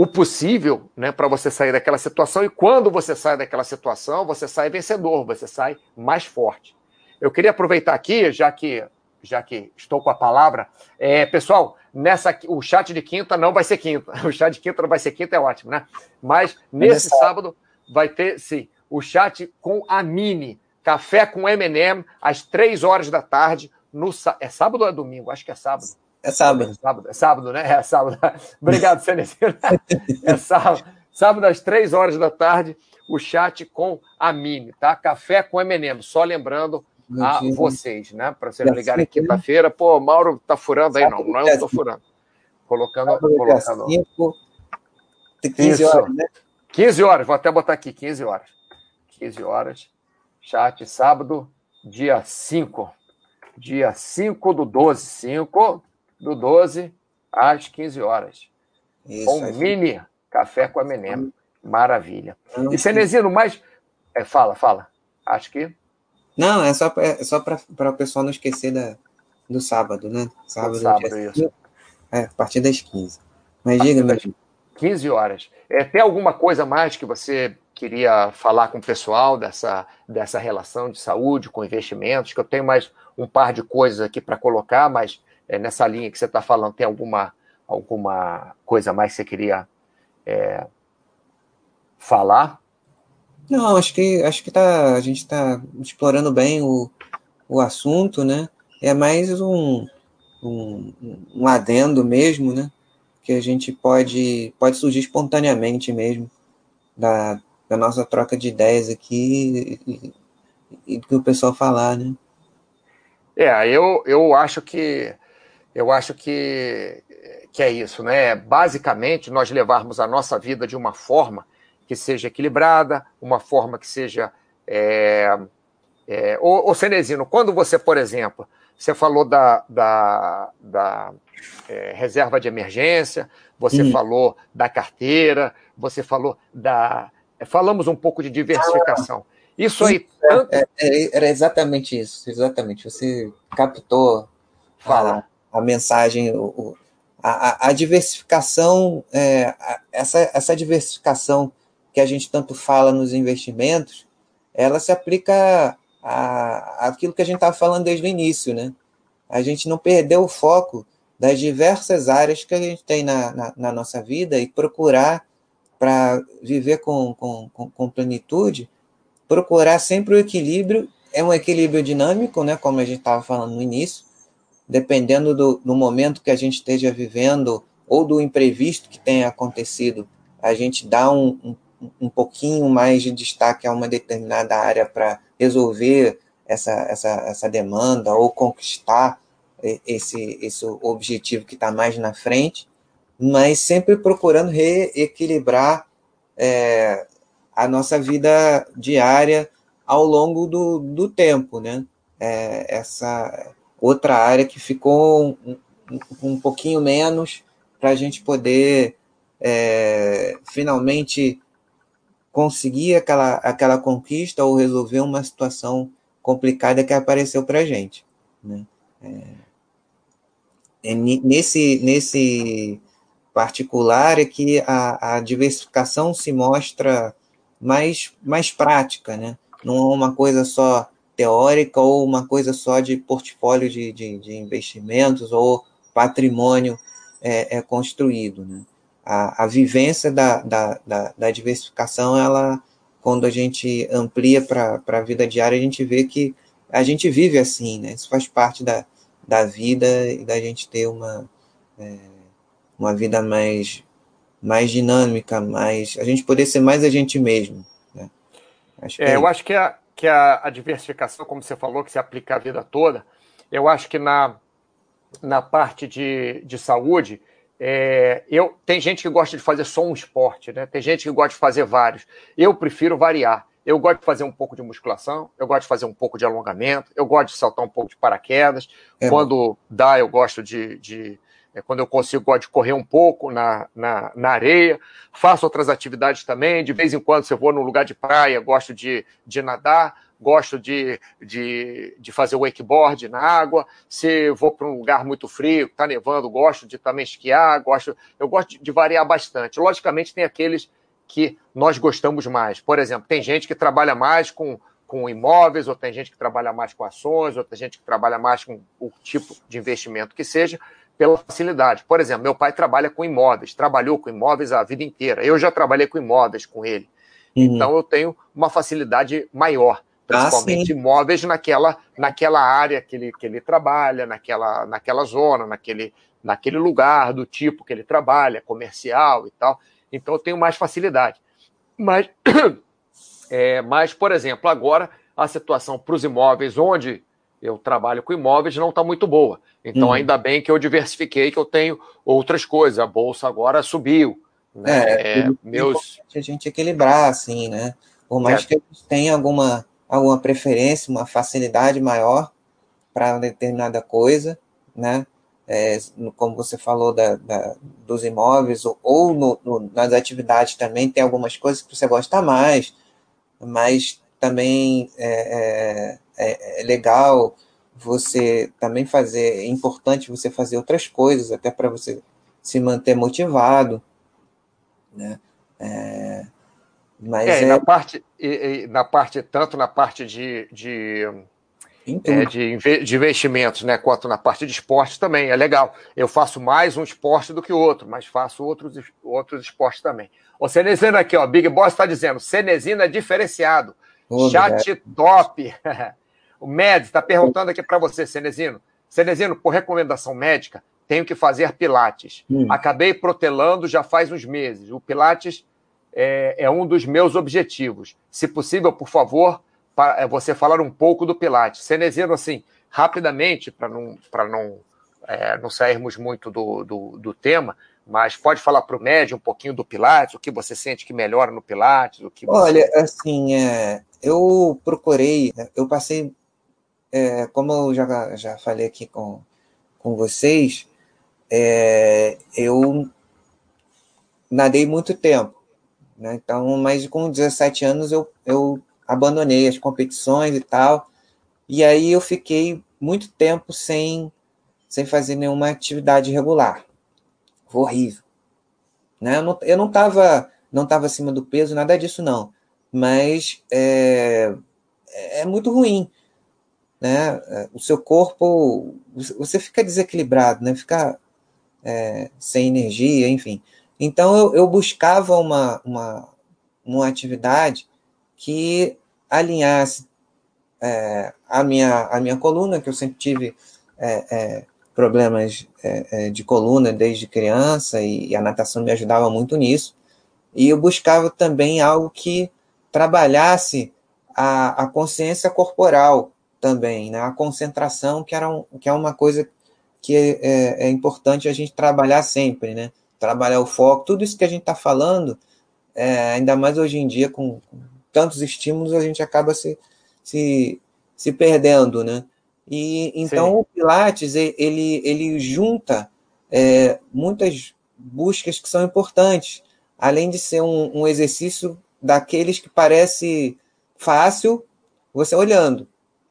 o possível né, para você sair daquela situação. E quando você sai daquela situação, você sai vencedor, você sai mais forte. Eu queria aproveitar aqui, já que, já que estou com a palavra, é, pessoal, nessa o chat de quinta não vai ser quinta. O chat de quinta não vai ser quinta, é ótimo, né? Mas nesse sábado vai ter, sim, o chat com a Mini, café com M&M, às três horas da tarde, no é sábado ou é domingo? Acho que é sábado. É sábado. É sábado, é sábado né? É sábado. Obrigado, Cenecino. É sábado. Sábado às três horas da tarde, o chat com a Mini, tá? Café com M&M. Só lembrando a vocês, né? Para vocês ligarem quinta-feira. Pô, Mauro tá furando aí, não. Não, eu tô furando. Colocando. colocando... 15 horas, né? 15 horas, vou até botar aqui, 15 horas. 15 horas. Chat sábado, dia 5. Dia 5 do 12. 5 do 12 às 15 horas. Isso, com é mini café com a Menem. Maravilha. Não, e Cenezino, mais. É, fala, fala. Acho que. Não, é só, é só para o pessoal não esquecer da, do sábado, né? Sábado, sábado isso. É, a partir das 15. Mas diga, meu 15 horas. É, tem alguma coisa mais que você queria falar com o pessoal dessa, dessa relação de saúde com investimentos? Que eu tenho mais um par de coisas aqui para colocar, mas é, nessa linha que você está falando, tem alguma, alguma coisa mais que você queria é, falar? Não, acho que acho que tá, a gente está explorando bem o, o assunto, né? É mais um, um, um adendo mesmo, né? Que a gente pode, pode surgir espontaneamente mesmo da, da nossa troca de ideias aqui e, e do que o pessoal falar, né? É, eu, eu acho que eu acho que, que é isso, né? Basicamente, nós levarmos a nossa vida de uma forma que seja equilibrada, uma forma que seja. É, é, ô, ô Cenezino, quando você, por exemplo, você falou da, da, da é, reserva de emergência, você hum. falou da carteira, você falou da. Falamos um pouco de diversificação. Isso aí. Tanto... É, é, era exatamente isso, exatamente. Você captou. Fala a mensagem, o, a, a, diversificação, é, essa, essa diversificação que a gente tanto fala nos investimentos, ela se aplica a, aquilo que a gente estava falando desde o início, né? A gente não perdeu o foco das diversas áreas que a gente tem na, na, na nossa vida e procurar, para viver com, com, com, com plenitude, procurar sempre o equilíbrio, é um equilíbrio dinâmico, né? Como a gente estava falando no início, dependendo do, do momento que a gente esteja vivendo ou do imprevisto que tenha acontecido, a gente dá um, um, um pouquinho mais de destaque a uma determinada área para resolver essa, essa, essa demanda ou conquistar esse, esse objetivo que está mais na frente, mas sempre procurando reequilibrar é, a nossa vida diária ao longo do, do tempo, né? É, essa outra área que ficou um, um, pouquinho menos para a gente poder é, finalmente conseguir aquela, aquela conquista ou resolver uma situação complicada que apareceu para a gente. Né? É, é, nesse, nesse particular é que a, a diversificação se mostra mais, mais prática, né? não é uma coisa só teórica ou uma coisa só de portfólio de, de, de investimentos ou patrimônio é, é construído. Né? A, a vivência da, da, da, da, diversificação, ela, quando a gente amplia para a vida diária, a gente vê que a gente vive assim, né? isso faz parte da, da vida e da gente ter uma, é, uma vida mais, mais dinâmica, mais a gente poder ser mais a gente mesmo. Né? Acho é, é eu acho que a, que a, a, diversificação, como você falou, que se aplica a vida toda, eu acho que na, na parte de, de saúde, é, eu, tem gente que gosta de fazer só um esporte, né? tem gente que gosta de fazer vários. Eu prefiro variar. Eu gosto de fazer um pouco de musculação, eu gosto de fazer um pouco de alongamento, eu gosto de saltar um pouco de paraquedas. É Quando dá, eu gosto de, de, é quando eu consigo, gosto de correr um pouco na, na, na, areia. Faço outras atividades também. De vez em quando, se eu vou num lugar de praia, gosto de, de nadar, gosto de, de, de fazer wakeboard na água. Se vou para um lugar muito frio, está nevando, gosto de também esquiar. Gosto, eu gosto de, de variar bastante. Logicamente, tem aqueles que nós gostamos mais. Por exemplo, tem gente que trabalha mais com com imóveis, ou tem gente que trabalha mais com ações, ou tem gente que trabalha mais com o tipo de investimento que seja pela facilidade. Por exemplo, meu pai trabalha com imóveis, trabalhou com imóveis a vida inteira. Eu já trabalhei com imóveis com ele. Uhum. Então eu tenho uma facilidade maior, principalmente ah, imóveis naquela, naquela área que ele, que ele trabalha, naquela, naquela zona, naquele, naquele lugar do tipo que ele trabalha, comercial e tal. Então eu tenho mais facilidade. Mas, é, mas por exemplo, agora a situação para os imóveis onde eu trabalho com imóveis não está muito boa. Então, uhum. ainda bem que eu diversifiquei, que eu tenho outras coisas. A bolsa agora subiu. Né? É, é meus... a gente equilibrar, assim, né? Por mais é. que a gente tenha alguma, alguma preferência, uma facilidade maior para determinada coisa, né? É, como você falou da, da dos imóveis, ou, ou no, no, nas atividades também, tem algumas coisas que você gosta mais, mas também é, é, é, legal você também fazer, é importante você fazer outras coisas, até para você se manter motivado, né? É, mas é, é... na parte, na parte tanto na parte de, de, é, de, de, investimentos, né, quanto na parte de esporte também é legal. Eu faço mais um esporte do que o outro, mas faço outros, outros esportes também. O Cenezino aqui, ó, Big Boss está dizendo, Cenezino é diferenciado, chat top. O Med está perguntando aqui para você, Cenezino. Cenezino, por recomendação médica, tenho que fazer Pilates. Hum. Acabei protelando já faz uns meses. O Pilates é, é, um dos meus objetivos. Se possível, por favor, para é, você falar um pouco do Pilates. Cenezino, assim, rapidamente, para não, não, é, não sairmos muito do, do, do tema, mas pode falar para o médio um pouquinho do Pilates, o que você sente que melhora no Pilates? O que você... Olha, assim, é, eu procurei, eu passei é, como eu já, já falei aqui com, com vocês, é, eu nadei muito tempo. Né? Então, mas com 17 anos eu, eu abandonei as competições e tal. E aí eu fiquei muito tempo sem, sem fazer nenhuma atividade regular. Foi horrível. Né? Eu não eu não não tava acima do peso, nada disso não. Mas é, é muito ruim né? O seu corpo, você fica desequilibrado, né? Fica é, sem energia, enfim. Então eu, eu buscava uma, uma, uma atividade que alinhasse é, a, minha, a minha coluna, que eu sempre tive é, é problemas é, é, de coluna desde criança e, e a natação me ajudava muito nisso. E eu buscava também algo que trabalhasse a, a consciência corporal, também, né? A concentração, que, era um, que é uma coisa que é, é, é, importante a gente trabalhar sempre, né? Trabalhar o foco, tudo isso que a gente está falando, é, ainda mais hoje em dia, com, com, tantos estímulos, a gente acaba se, se, se perdendo, né? E então Sim. o Pilates ele, ele junta é, muitas buscas que são importantes, além de ser um, um exercício daqueles que parece fácil você olhando,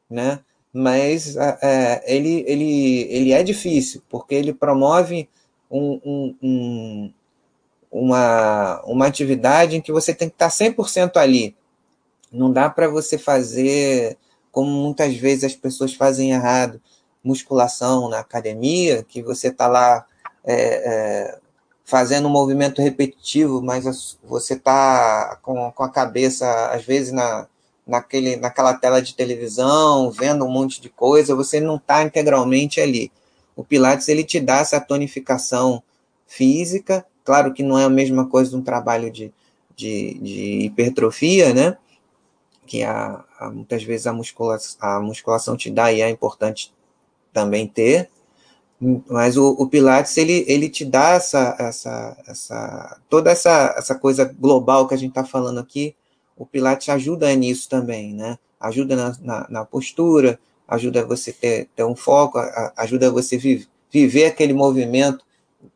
né? Mas é, ele, ele, ele é difícil, porque ele promove um, um, um, uma, uma atividade em que você tem que estar 100% ali. Não dá para você fazer, como muitas vezes as pessoas fazem errado, musculação na academia, que você está lá é, é, fazendo um movimento repetitivo, mas você está com, com a cabeça, às vezes, na, naquele, naquela tela de televisão, vendo um monte de coisa, você não está integralmente ali. O Pilates ele te dá essa tonificação física, claro que não é a mesma coisa de um trabalho de, de, de hipertrofia, né? Que a, a, muitas vezes a musculação, a musculação te dá e é importante também ter, mas o, o, Pilates ele, ele te dá essa, essa, essa toda essa, essa coisa global que a gente está falando aqui o Pilates ajuda nisso também, né? Ajuda na, na, na postura, ajuda você ter, ter um foco, a, ajuda você vi, viver aquele movimento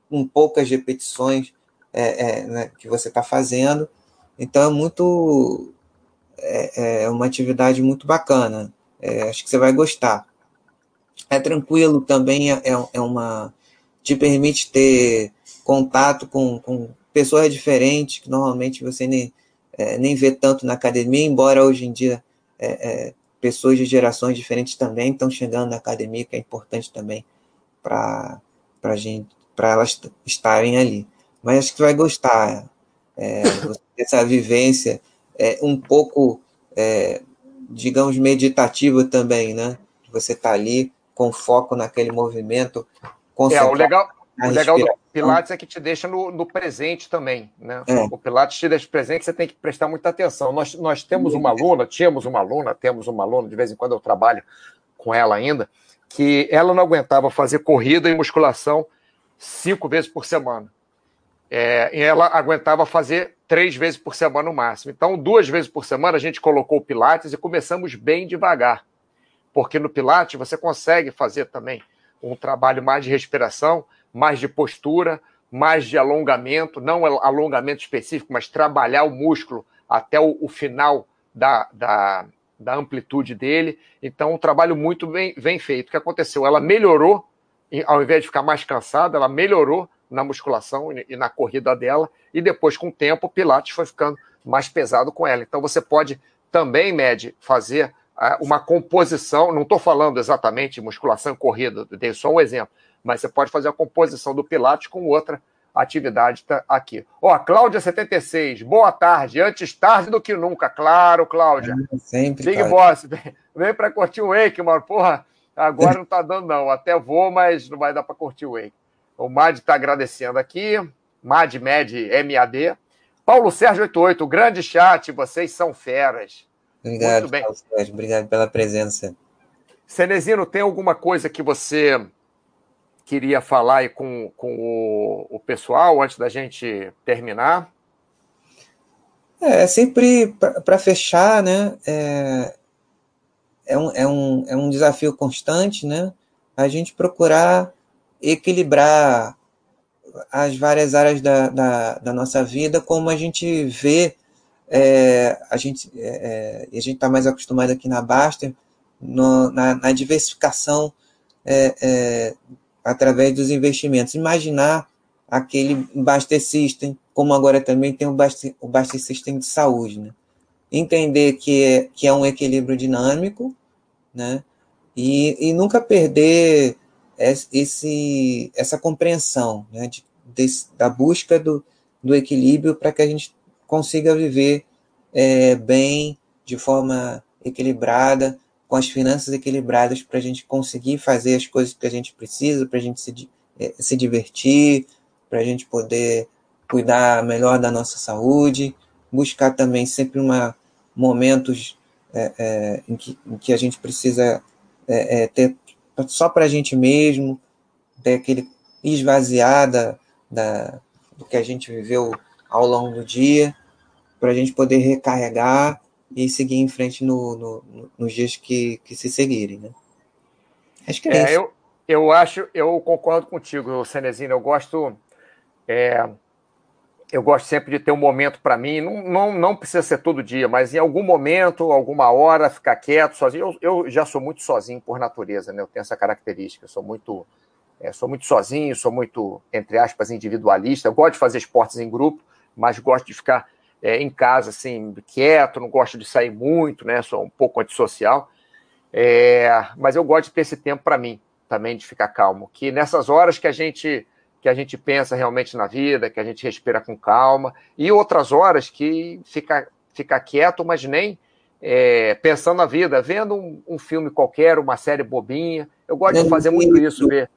com poucas repetições é, é, né, que você está fazendo. Então é muito é, é uma atividade muito bacana. É, acho que você vai gostar. É tranquilo também, é, é, é uma te permite ter contato com, com pessoas diferentes que normalmente você nem, é, nem vê tanto na academia, embora hoje em dia é, é, pessoas de gerações diferentes também estão chegando na academia, que é importante também para gente, para elas estarem ali. Mas acho que vai gostar é, dessa vivência é, um pouco, é, digamos, meditativa também, né? Você está ali com foco naquele movimento. É, o legal, o legal do Pilates é que te deixa no, no presente também, né? É. O Pilates te deixa presente, você tem que prestar muita atenção. Nós, nós temos uma aluna, tínhamos uma aluna, temos uma aluna, de vez em quando eu trabalho com ela ainda, que ela não aguentava fazer corrida e musculação cinco vezes por semana. É, e ela aguentava fazer três vezes por semana no máximo. Então, duas vezes por semana, a gente colocou o Pilates e começamos bem devagar. Porque no Pilates você consegue fazer também um trabalho mais de respiração, mais de postura, mais de alongamento, não alongamento específico, mas trabalhar o músculo até o, o final da, da, da, amplitude dele. Então, um trabalho muito bem, bem feito. O que aconteceu? Ela melhorou, ao invés de ficar mais cansada, ela melhorou na musculação e na corrida dela, e depois, com o tempo, o Pilates foi ficando mais pesado com ela. Então, você pode também, Med, fazer ah, uma composição, não estou falando exatamente musculação e corrida, dei só um exemplo, mas você pode fazer a composição do Pilates com outra atividade tá aqui. Ó, Cláudia 76, boa tarde, antes tarde do que nunca, claro, Cláudia. É, sempre. Big Boss, vem, vem para curtir o Wake, mano. Porra, agora não tá dando, não. Até vou, mas não vai dar para curtir o Wake. O Mad está agradecendo aqui. Mad Med MAD. Paulo Sérgio 88, grande chat, vocês são feras. Obrigado, Muito bem. Paulo Sérgio, obrigado pela presença. Cenezino, tem alguma coisa que você queria falar com, com o, o pessoal antes da gente terminar? É, sempre para fechar, né? É, é, um, é, um, é um desafio constante, né? A gente procurar equilibrar as várias áreas da, da, da nossa vida, como a gente vê, é, a gente é, é a gente está mais acostumado aqui na Baster, no, na, na, diversificação é, é através dos investimentos. Imaginar aquele Baster System, como agora também tem o Baster, System de saúde. Né? Entender que é, que é um equilíbrio dinâmico, né? e, e nunca perder esse, essa compreensão né? de, desse, da busca do, do equilíbrio para que a gente consiga viver é, bem, de forma equilibrada, com as finanças equilibradas para a gente conseguir fazer as coisas que a gente precisa, para a gente se, eh, se divertir, para a gente poder cuidar melhor da nossa saúde, buscar também sempre uma, momentos é, é, em, que, em que a gente precisa é, ter só para a gente mesmo, ter aquele esvaziada da, do que a gente viveu ao longo do dia, para a gente poder recarregar e seguir em frente no, no, nos dias que, que se seguirem, né? Acho que é, é isso. Eu, eu acho, eu concordo contigo, Cenezino. Eu gosto, é, eu gosto sempre de ter um momento para mim. Não, não, não precisa ser todo dia, mas em algum momento, alguma hora, ficar quieto, sozinho. Eu, eu já sou muito sozinho por natureza, né? Eu tenho essa característica. Eu sou muito, é, sou muito sozinho, sou muito entre aspas individualista. Eu gosto de fazer esportes em grupo, mas gosto de ficar é, em casa, assim, quieto, não gosto de sair muito, né? Sou um pouco antissocial. É, mas eu gosto de ter esse tempo para mim, também, de ficar calmo. Que nessas horas que a gente que a gente pensa realmente na vida, que a gente respira com calma, e outras horas que fica, fica quieto, mas nem é, pensando na vida, vendo um, um, filme qualquer, uma série bobinha. Eu gosto de fazer muito isso, ver,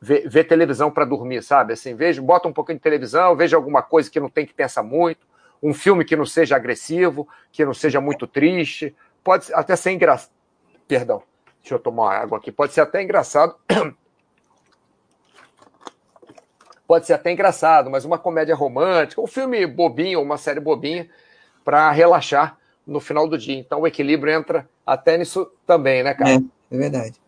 ver, ver televisão para dormir, sabe? Assim, vejo, bota um pouquinho de televisão, vejo alguma coisa que não tem que pensar muito, um filme que não seja agressivo, que não seja muito triste, pode até ser engraçado. Perdão, deixa eu tomar água aqui. Pode ser até engraçado. pode ser até engraçado, mas uma comédia romântica, um filme bobinho, uma série bobinha, para relaxar no final do dia. Então o equilíbrio entra até nisso também, né, cara? É, é verdade.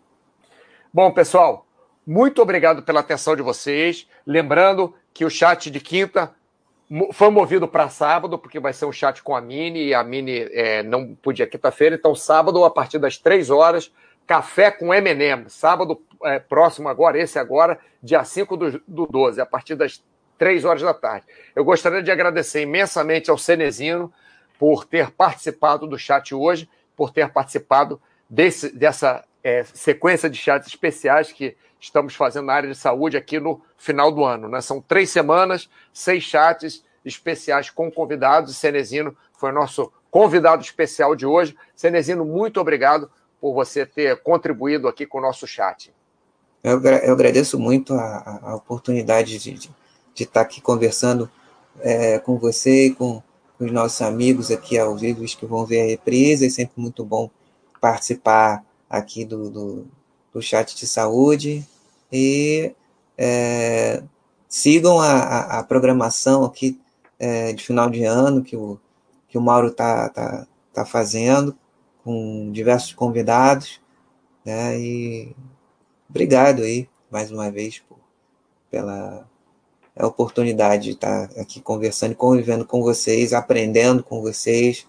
Bom, pessoal, Muito obrigado pela atenção de vocês. Lembrando que o chat de quinta foi movido para sábado, porque vai ser um chat com a Mini, e a Mini é, não podia quinta-feira, então sábado, a partir das três horas, café com M&M, sábado é, próximo agora, esse agora, dia 5 do, do 12, a partir das três horas da tarde. Eu gostaria de agradecer imensamente ao Cenezino por ter participado do chat hoje, por ter participado desse, dessa é, sequência de chats especiais que estamos fazendo na área de saúde aqui no final do ano. Né? São três semanas, seis chats especiais com convidados. E Cenezino foi o nosso convidado especial de hoje. Cenezino, muito obrigado por você ter contribuído aqui com o nosso chat. Eu, eu agradeço muito a, a oportunidade de, de, de, estar aqui conversando é, com você e com, os nossos amigos aqui ao vivo que vão ver a reprise. É sempre muito bom participar aqui do, do, do chat de saúde e é, sigam a, a, a, programação aqui é, de final de ano que o, que o Mauro está tá, tá fazendo com diversos convidados, né? E obrigado aí mais uma vez por, pela oportunidade de estar aqui conversando e convivendo com vocês, aprendendo com vocês,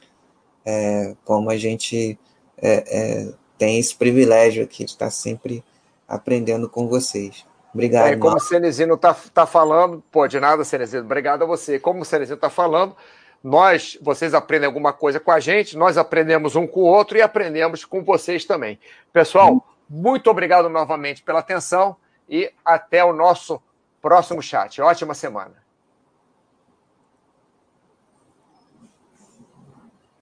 é, como a gente é, é, tem esse privilégio aqui de estar sempre aprendendo com vocês. Obrigado. É, como o Cenezino está tá falando, pô, de nada, Cenezino, obrigado a você. Como o Cenezino está falando, nós, vocês aprendem alguma coisa com a gente, nós aprendemos um com o outro e aprendemos com vocês também. Pessoal, muito obrigado novamente pela atenção e até o nosso próximo chat. Ótima semana.